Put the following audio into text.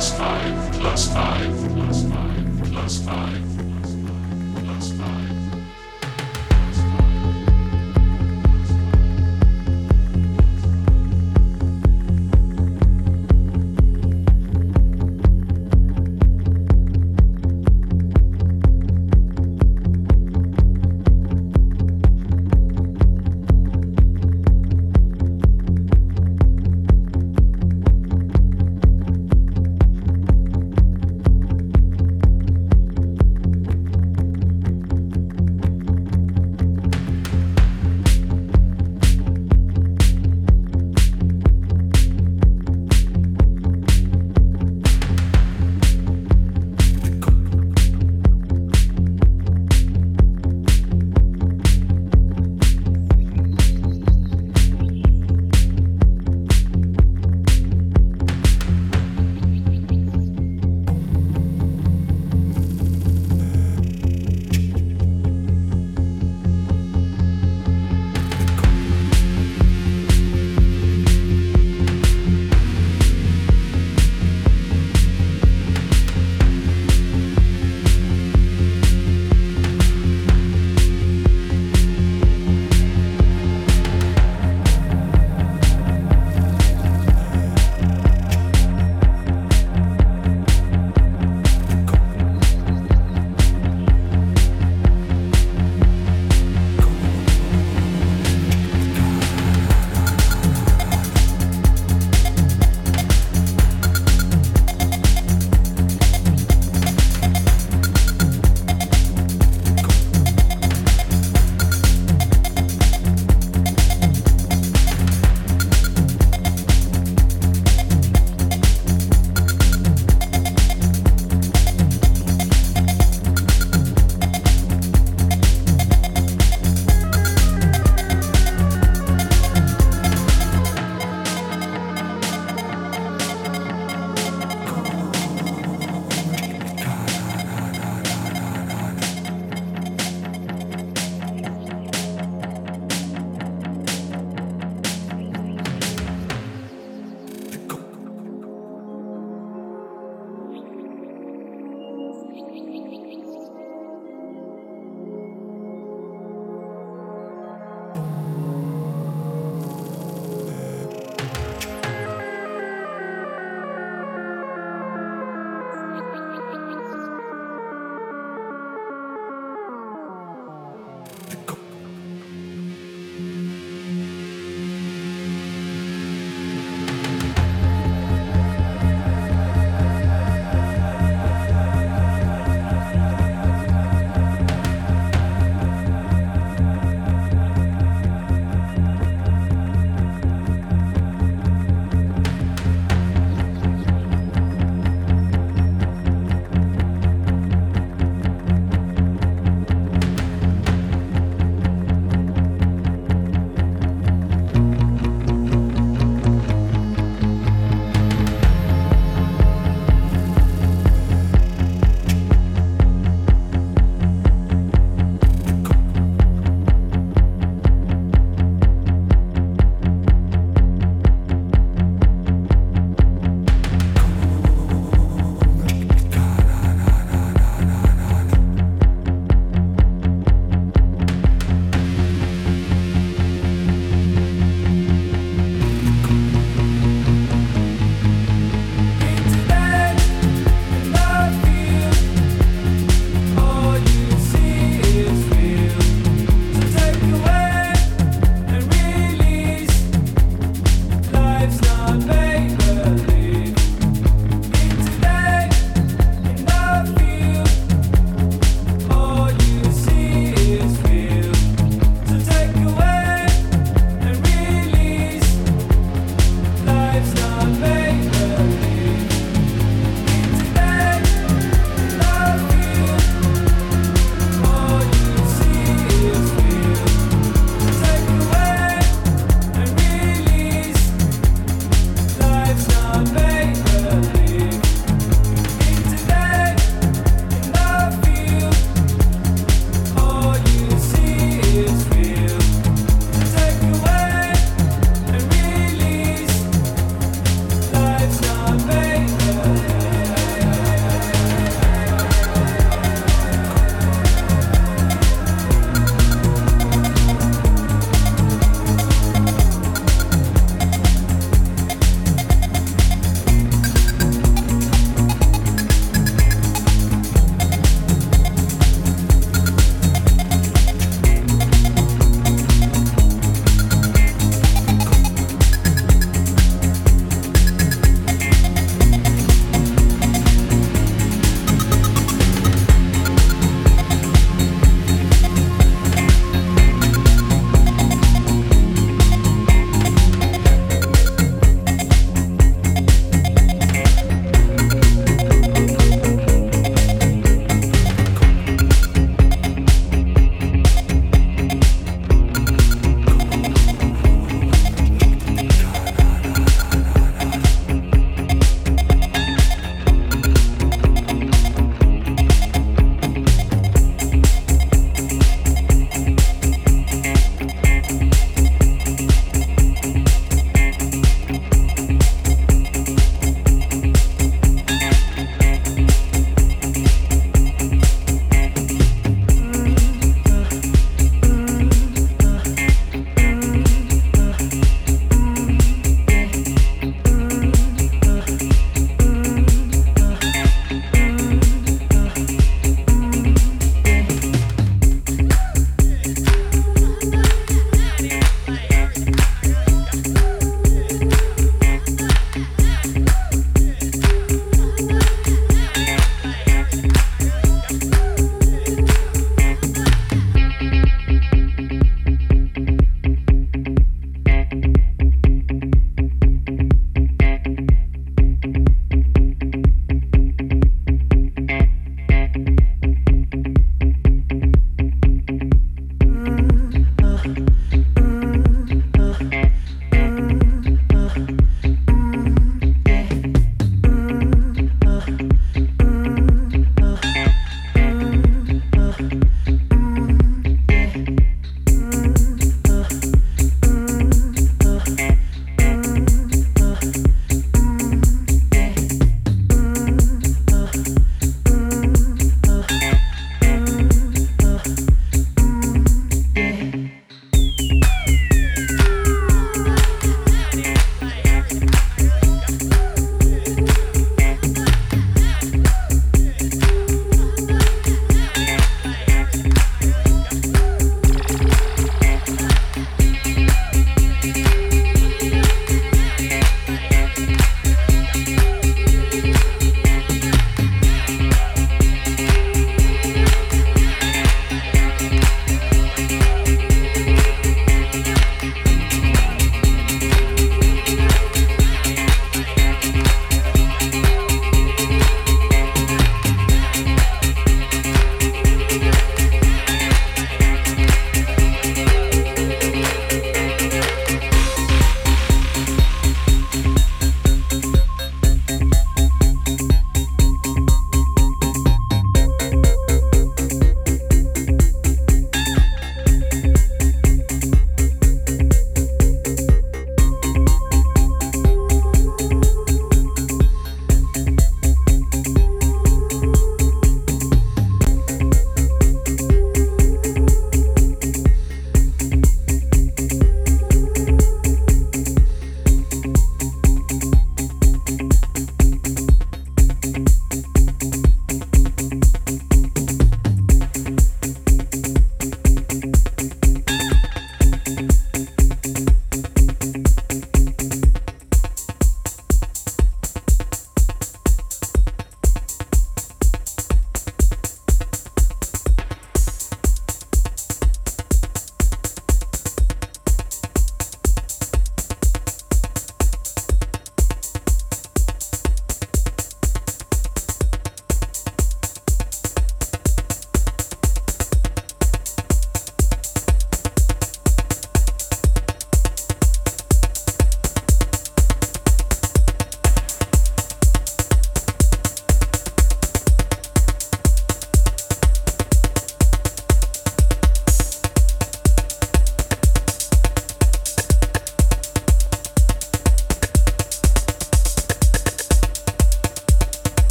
plus five, plus five, plus five, plus five.